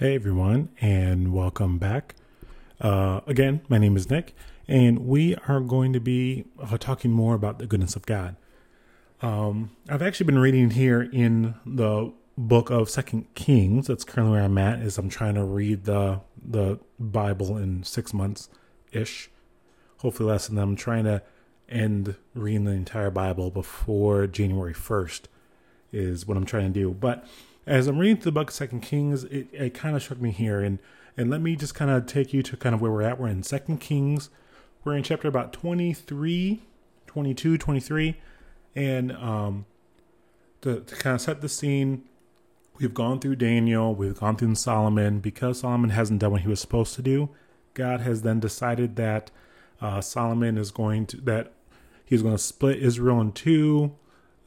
Hey everyone, and welcome back. Uh, again, my name is Nick, and we are going to be uh, talking more about the goodness of God. Um, I've actually been reading here in the book of Second Kings. That's currently where I'm at. Is I'm trying to read the the Bible in six months ish, hopefully less than that. I'm trying to end reading the entire Bible before January first is what I'm trying to do, but as I'm reading through the book of Second Kings, it, it kind of struck me here, and and let me just kind of take you to kind of where we're at. We're in Second Kings. We're in chapter about 23, 22, 23, and um, to, to kind of set the scene, we've gone through Daniel, we've gone through Solomon. Because Solomon hasn't done what he was supposed to do, God has then decided that uh, Solomon is going to that he's going to split Israel in two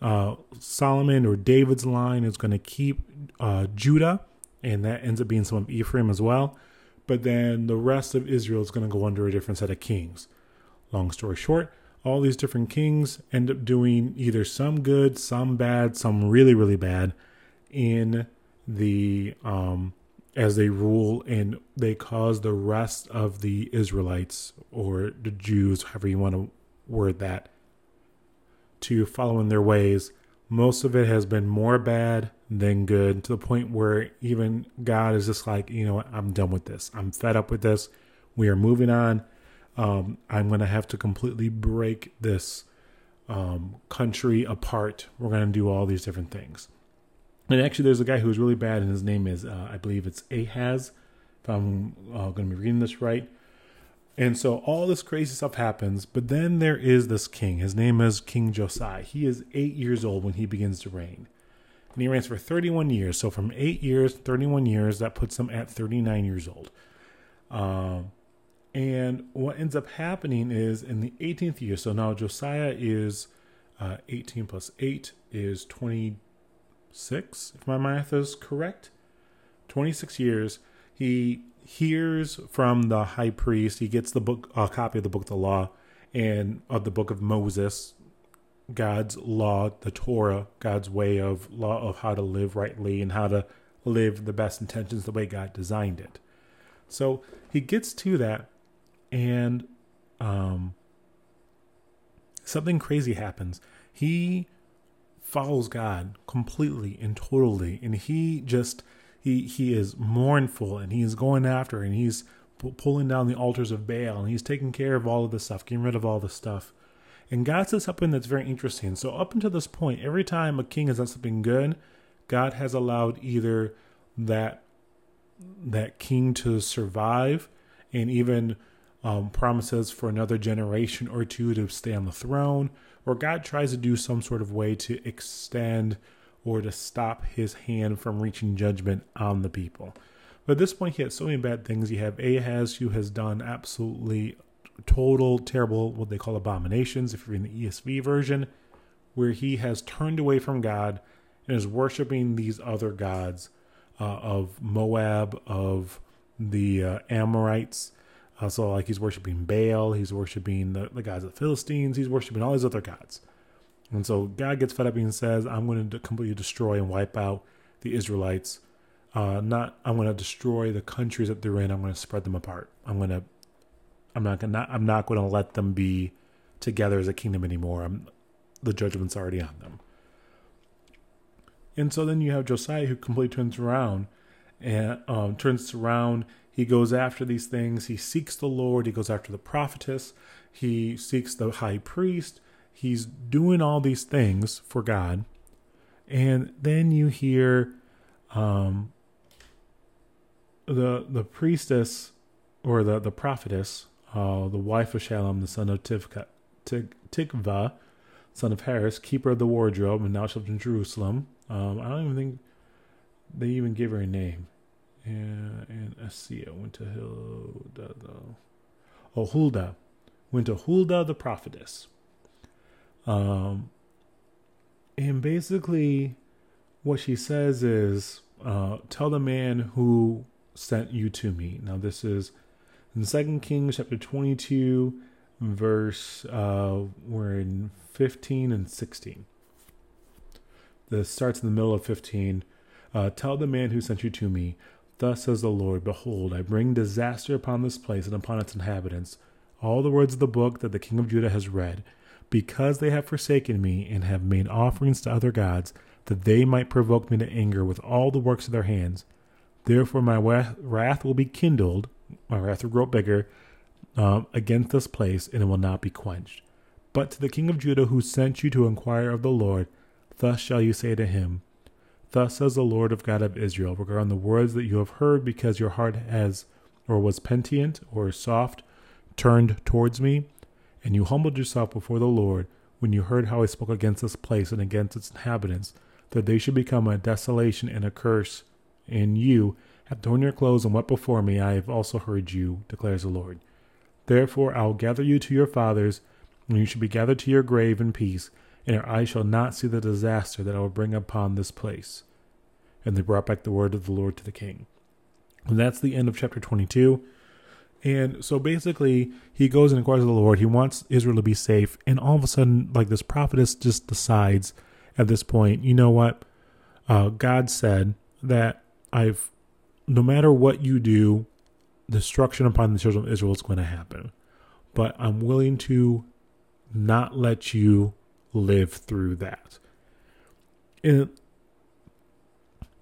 uh, Solomon or David's line is going to keep uh, Judah, and that ends up being some of Ephraim as well. But then the rest of Israel is going to go under a different set of kings. Long story short, all these different kings end up doing either some good, some bad, some really, really bad in the um, as they rule and they cause the rest of the Israelites or the Jews, however you want to word that, to follow in their ways. Most of it has been more bad than good to the point where even God is just like, you know what, I'm done with this. I'm fed up with this. We are moving on. Um, I'm going to have to completely break this um, country apart. We're going to do all these different things. And actually, there's a guy who's really bad, and his name is, uh, I believe it's Ahaz, if I'm uh, going to be reading this right. And so all this crazy stuff happens, but then there is this king. His name is King Josiah. He is eight years old when he begins to reign. And he reigns for 31 years. So from eight years, 31 years, that puts him at 39 years old. Um, and what ends up happening is in the 18th year, so now Josiah is uh, 18 plus 8 is 26, if my math is correct. 26 years. He hears from the high priest. He gets the book, a copy of the book of the law, and of the book of Moses, God's law, the Torah, God's way of law of how to live rightly and how to live the best intentions the way God designed it. So he gets to that, and um, something crazy happens. He follows God completely and totally, and he just he he is mournful and he's going after and he's pulling down the altars of Baal and he's taking care of all of this stuff, getting rid of all this stuff. And God says something that's very interesting. So up until this point, every time a king has done something good, God has allowed either that that king to survive and even um, promises for another generation or two to stay on the throne, or God tries to do some sort of way to extend or to stop his hand from reaching judgment on the people. But at this point, he had so many bad things. You have Ahaz, who has done absolutely total, terrible, what they call abominations, if you're in the ESV version, where he has turned away from God and is worshiping these other gods uh, of Moab, of the uh, Amorites. Uh, so, like, he's worshiping Baal, he's worshiping the, the gods of the Philistines, he's worshiping all these other gods. And so God gets fed up and says, I'm going to completely destroy and wipe out the Israelites. Uh, not I'm going to destroy the countries that they're in. I'm going to spread them apart. I'm going to I'm not going to I'm not going to let them be together as a kingdom anymore. I'm, the judgment's already on them. And so then you have Josiah who completely turns around and um, turns around. He goes after these things. He seeks the Lord. He goes after the prophetess. He seeks the high priest. He's doing all these things for God. And then you hear um, the the priestess or the, the prophetess, uh, the wife of Shallum, the son of Tivka, Tikva, son of Harhas, keeper of the wardrobe, and now she lives in Jerusalem. Um, I don't even think they even give her a name. And, and Asaiah went to Hilda. Oh, Huldah. Went to Huldah the prophetess. Um, and basically, what she says is, uh, "Tell the man who sent you to me." Now, this is in Second Kings chapter twenty-two, verse. Uh, we're in fifteen and sixteen. This starts in the middle of fifteen. Uh, Tell the man who sent you to me. Thus says the Lord Behold, I bring disaster upon this place and upon its inhabitants, all the words of the book that the king of Judah has read, because they have forsaken me and have made offerings to other gods, that they might provoke me to anger with all the works of their hands. Therefore, my wrath will be kindled, my wrath will grow bigger um, against this place, and it will not be quenched. But to the king of Judah who sent you to inquire of the Lord, thus shall you say to him, Thus says the Lord of God of Israel, regarding the words that you have heard, because your heart has, or was penitent, or soft, turned towards me, and you humbled yourself before the Lord, when you heard how I spoke against this place and against its inhabitants, that they should become a desolation and a curse, and you have torn your clothes and wept before me, I have also heard you, declares the Lord. Therefore I will gather you to your fathers, and you shall be gathered to your grave in peace, and your eyes shall not see the disaster that I will bring upon this place. And they brought back the word of the Lord to the king. And that's the end of chapter 22. And so basically, he goes and inquires of the Lord. He wants Israel to be safe. And all of a sudden, like this prophetess just decides at this point, you know what? Uh, God said that I've, no matter what you do, destruction upon the children of Israel is going to happen. But I'm willing to not let you live through that. And,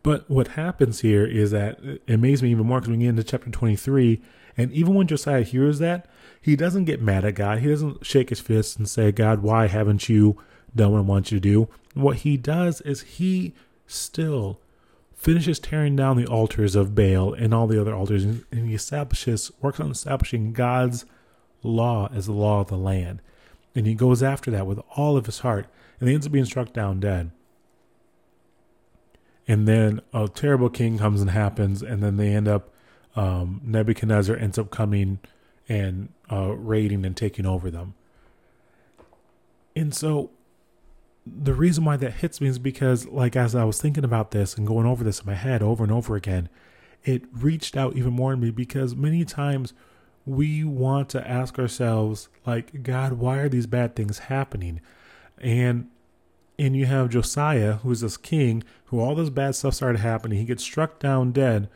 but what happens here is that it amazes me even more because we get into chapter 23, and even when Josiah hears that, he doesn't get mad at God. He doesn't shake his fist and say, God, why haven't you done what I want you to do? What he does is he still finishes tearing down the altars of Baal and all the other altars, and he establishes, works on establishing God's law as the law of the land. And he goes after that with all of his heart. And he ends up being struck down dead. And then a terrible king comes and happens. And then they end up, um, Nebuchadnezzar ends up coming and uh, raiding and taking over them. And so the reason why that hits me is because, like, as I was thinking about this and going over this in my head over and over again, it reached out even more in me because many times we want to ask ourselves like god why are these bad things happening and and you have josiah who's this king who all this bad stuff started happening. He gets struck down dead.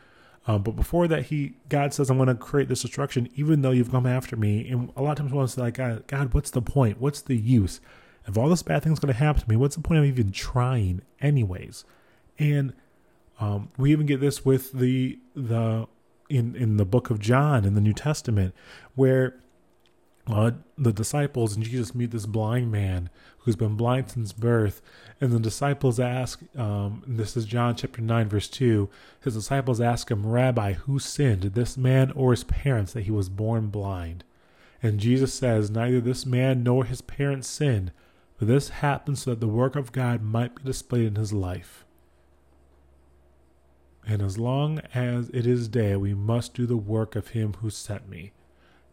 Um, but before that he god says i'm going to create this destruction even though you've come after me. And a lot of times we want to say like god, god what's the point? What's the use? If all this bad thing's going to happen to me what's the point of even trying anyways? And um, we even get this with the the in in the book of John in the New Testament, where uh, the disciples and Jesus meet this blind man who's been blind since birth, and the disciples ask, um, this is John chapter nine verse two. His disciples ask him, Rabbi, who sinned, this man or his parents, that he was born blind? And Jesus says, Neither this man nor his parents sinned, but this happened so that the work of God might be displayed in his life. And as long as it is day, we must do the work of him who sent me.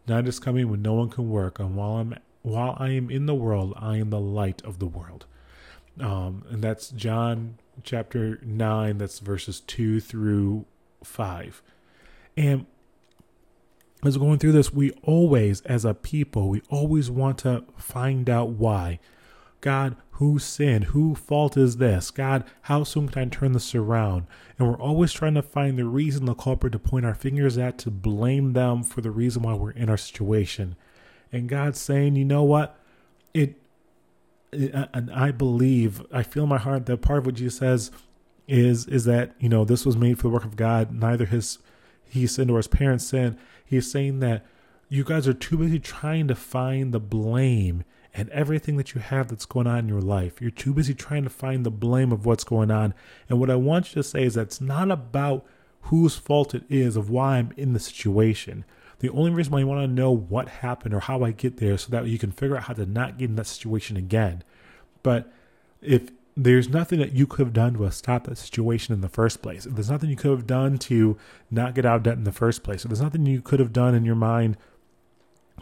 Night is coming when no one can work, and while I'm while I am in the world, I am the light of the world. Um, and that's John chapter nine. That's verses two through five. And as we're going through this, we always, as a people, we always want to find out why. God, who sinned? Who fault is this? God, how soon can I turn this around? And we're always trying to find the reason, the culprit to point our fingers at, to blame them for the reason why we're in our situation. And God's saying, you know what? It, it and I believe, I feel in my heart that part of what Jesus says is is that you know this was made for the work of God. Neither his he sinned or his parents sinned. He's saying that you guys are too busy trying to find the blame and everything that you have that's going on in your life. You're too busy trying to find the blame of what's going on. And what I want you to say is that it's not about whose fault it is of why I'm in the situation. The only reason why you want to know what happened or how I get there so that you can figure out how to not get in that situation again. But if there's nothing that you could have done to stop that situation in the first place, if there's nothing you could have done to not get out of debt in the first place, if there's nothing you could have done in your mind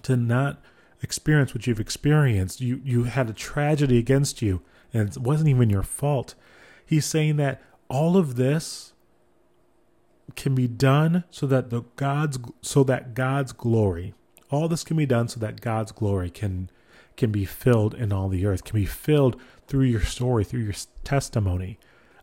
to not experience what you've experienced. You you had a tragedy against you, and it wasn't even your fault. He's saying that all of this can be done so that the God's so that God's glory, all this can be done so that God's glory can can be filled in all the earth, can be filled through your story, through your testimony.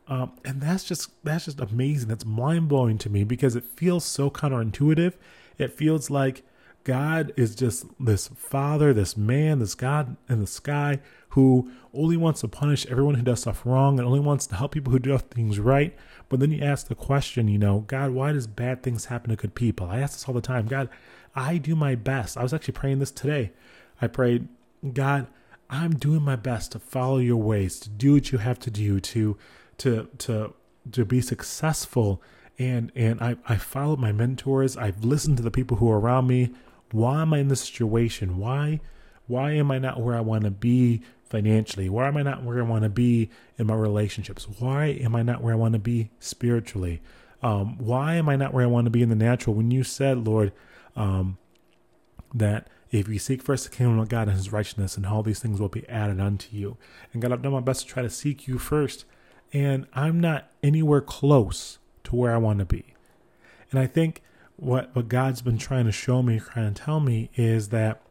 Um, and that's just that's just amazing. That's mind blowing to me because it feels so counterintuitive. It feels like God is just this father, this man, this God in the sky who only wants to punish everyone who does stuff wrong and only wants to help people who do things right. But then you ask the question, you know, God, why does bad things happen to good people? I ask this all the time. God, I do my best. I was actually praying this today. I prayed, God, I'm doing my best to follow your ways, to do what you have to do, to to to to be successful. And and I, I followed my mentors. I've listened to the people who are around me. Why am I in this situation? Why why am I not where I want to be financially? Why am I not where I want to be in my relationships? Why am I not where I want to be spiritually? Um, why am I not where I want to be in the natural? When you said, Lord, um, that if you seek first the kingdom of God and his righteousness, and all these things will be added unto you. And God, I've done my best to try to seek you first, and I'm not anywhere close to where I want to be. And I think what what God's been trying to show me, trying to tell me is that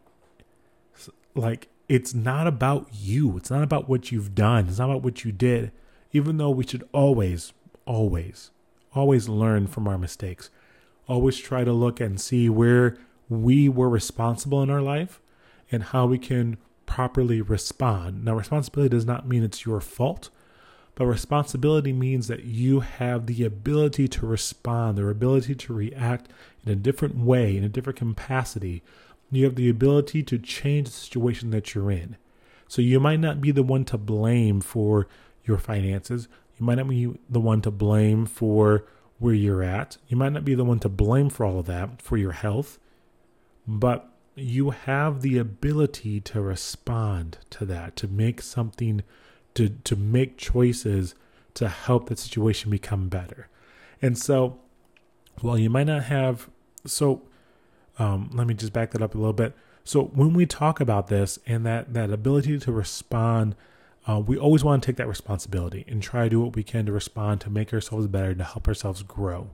like it's not about you. It's not about what you've done. It's not about what you did. Even though we should always, always, always learn from our mistakes. Always try to look and see where we were responsible in our life and how we can properly respond. Now, responsibility does not mean it's your fault, but responsibility means that you have the ability to respond, the ability to react in a different way, in a different capacity. You have the ability to change the situation that you're in. So you might not be the one to blame for your finances. You might not be the one to blame for where you're at. You might not be the one to blame for all of that, for your health but you have the ability to respond to that, to make something, to, to make choices to help that situation become better. And so, while you might not have, so um, let me just back that up a little bit. So when we talk about this and that that ability to respond, uh, we always want to take that responsibility and try to do what we can to respond to make ourselves better to help ourselves grow.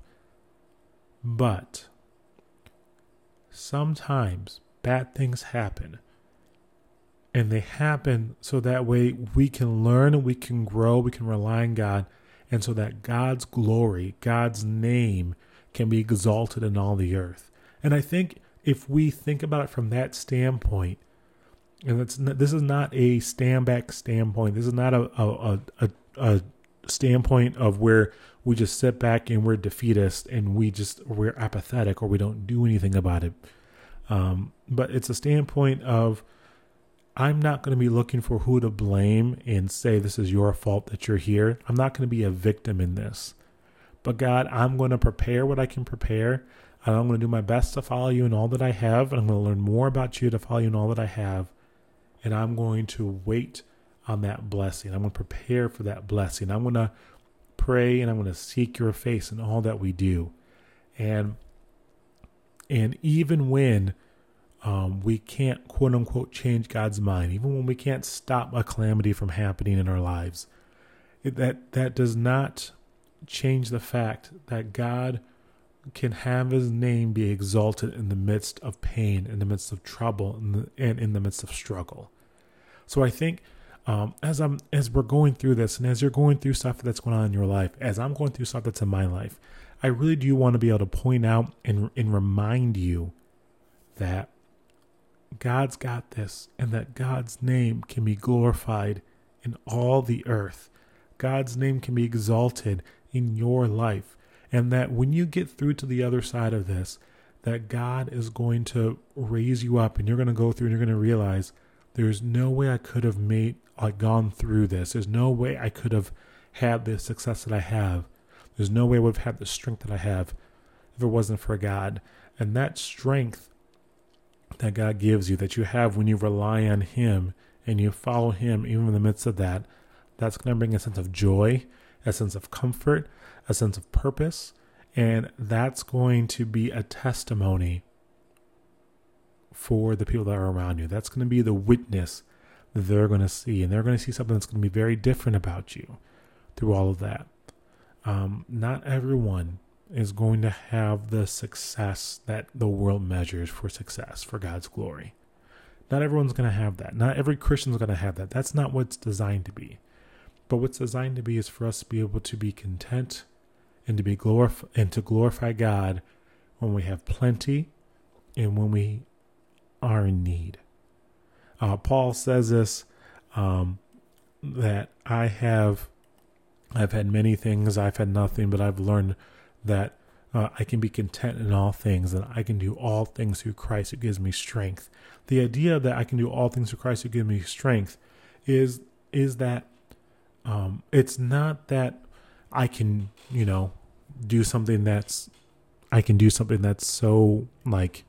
But sometimes bad things happen. And they happen so that way we can learn we can grow, we can rely on God, and so that God's glory, God's name can be exalted in all the earth. And I think if we think about it from that standpoint, and it's this is not a stand back standpoint. This is not a a, a, a standpoint of where we just sit back and we're defeatist and we just we're apathetic or we don't do anything about it. Um, but it's a standpoint of I'm not going to be looking for who to blame and say this is your fault that you're here. I'm not going to be a victim in this. But God, I'm going to prepare what I can prepare. And I'm going to do my best to follow you in all that I have. And I'm going to learn more about you to follow you in all that I have. And I'm going to wait on that blessing. I'm going to prepare for that blessing. I'm going to pray and I'm going to seek your face in all that we do. And and even when um, we can't quote unquote change God's mind, even when we can't stop a calamity from happening in our lives, it, that that does not change the fact that God can have His name be exalted in the midst of pain, in the midst of trouble, the, and in the midst of struggle. So I think um, as I'm as we're going through this, and as you're going through stuff that's going on in your life, as I'm going through stuff that's in my life, I really do want to be able to point out and and remind you that God's got this, and that God's name can be glorified in all the earth. God's name can be exalted in your life, and that when you get through to the other side of this, that God is going to raise you up, and you're going to go through, and you're going to realize there's no way I could have made like gone through this. There's no way I could have had the success that I have. There's no way I would have had the strength that I have if it wasn't for God. And that strength that God gives you, that you have when you rely on Him and you follow Him, even in the midst of that, that's going to bring a sense of joy, a sense of comfort, a sense of purpose. And that's going to be a testimony for the people that are around you. That's going to be the witness that they're going to see. And they're going to see something that's going to be very different about you through all of that. Um, not everyone is going to have the success that the world measures for success for God's glory. Not everyone's going to have that. Not every Christian's going to have that. That's not what's designed to be. But what's designed to be is for us to be able to be content and to be glorif- and to glorify God when we have plenty and when we are in need. Uh, Paul says this um, that I have I've had many things, I've had nothing, but I've learned that uh, I can be content in all things, and I can do all things through Christ who gives me strength. The idea that I can do all things through Christ who gives me strength is is that um, it's not that I can, you know, do something that's I can do something that's so like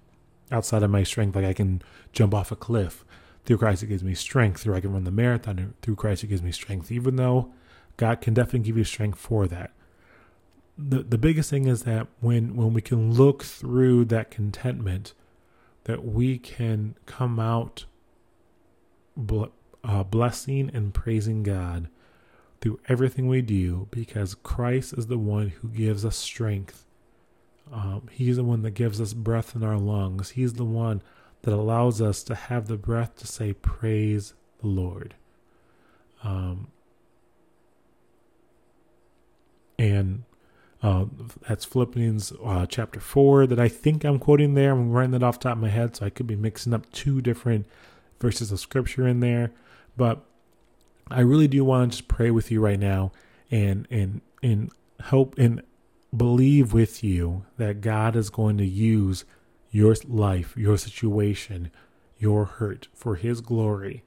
outside of my strength, like I can jump off a cliff. Through Christ, it gives me strength. Through I can run the marathon. Through Christ, it gives me strength. Even though God can definitely give you strength for that. The the biggest thing is that when when we can look through that contentment, that we can come out uh, blessing and praising God through everything we do because Christ is the one who gives us strength. Um, he's the one that gives us breath in our lungs. He's the one that allows us to have the breath to say, Praise the Lord. Um, and uh, that's Philippians uh, chapter 4 that I think I'm quoting there. I'm writing that off top of my head, so I could be mixing up two different verses of scripture in there. But I really do want to just pray with you right now and and and hope and believe with you that God is going to use your life, your situation, your hurt for his glory.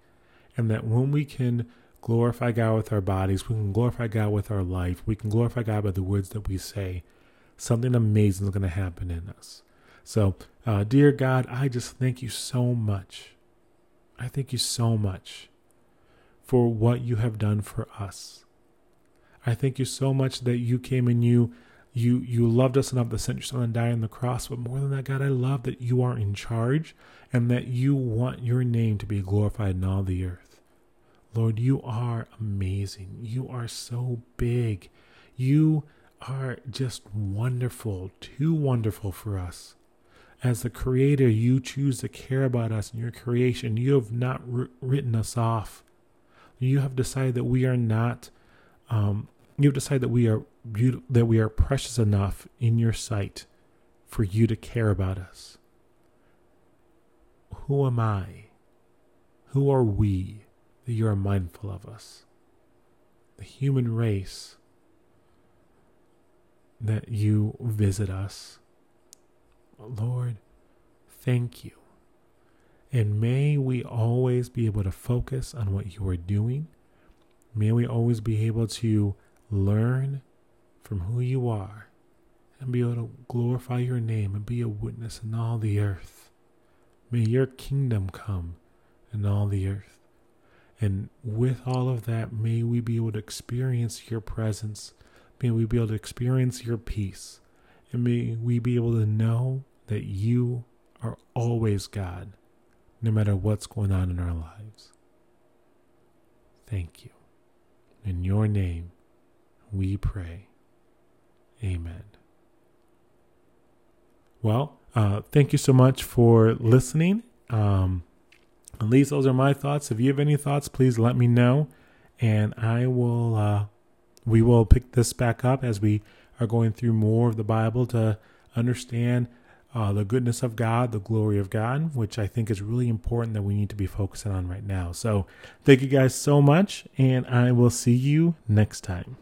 And that when we can glorify God with our bodies, we can glorify God with our life, we can glorify God by the words that we say, something amazing is going to happen in us. So, uh, dear God, I just thank you so much. I thank you so much for what you have done for us. I thank you so much that you came and you you you loved us enough to send your son and die on the cross. But more than that, God, I love that you are in charge and that you want your name to be glorified in all the earth. Lord, you are amazing. You are so big. You are just wonderful, too wonderful for us. As the Creator, you choose to care about us in your creation. You have not r- written us off. You have decided that we are not. Um, you have decided that we are beautiful, that we are precious enough in your sight for you to care about us. Who am I? Who are we? That you are mindful of us. The human race, that you visit us. Lord, thank you. And may we always be able to focus on what you are doing. May we always be able to learn from who you are and be able to glorify your name and be a witness in all the earth. May your kingdom come in all the earth. And with all of that, may we be able to experience your presence. May we be able to experience your peace. And may we be able to know that you are always God, no matter what's going on in our lives. Thank you. In your name, we pray. Amen. Well, uh, thank you so much for listening. Um, at least those are my thoughts. If you have any thoughts, please let me know, and I will. Uh, we will pick this back up as we are going through more of the Bible to understand uh, the goodness of God, the glory of God, which I think is really important that we need to be focusing on right now. So, thank you guys so much, and I will see you next time.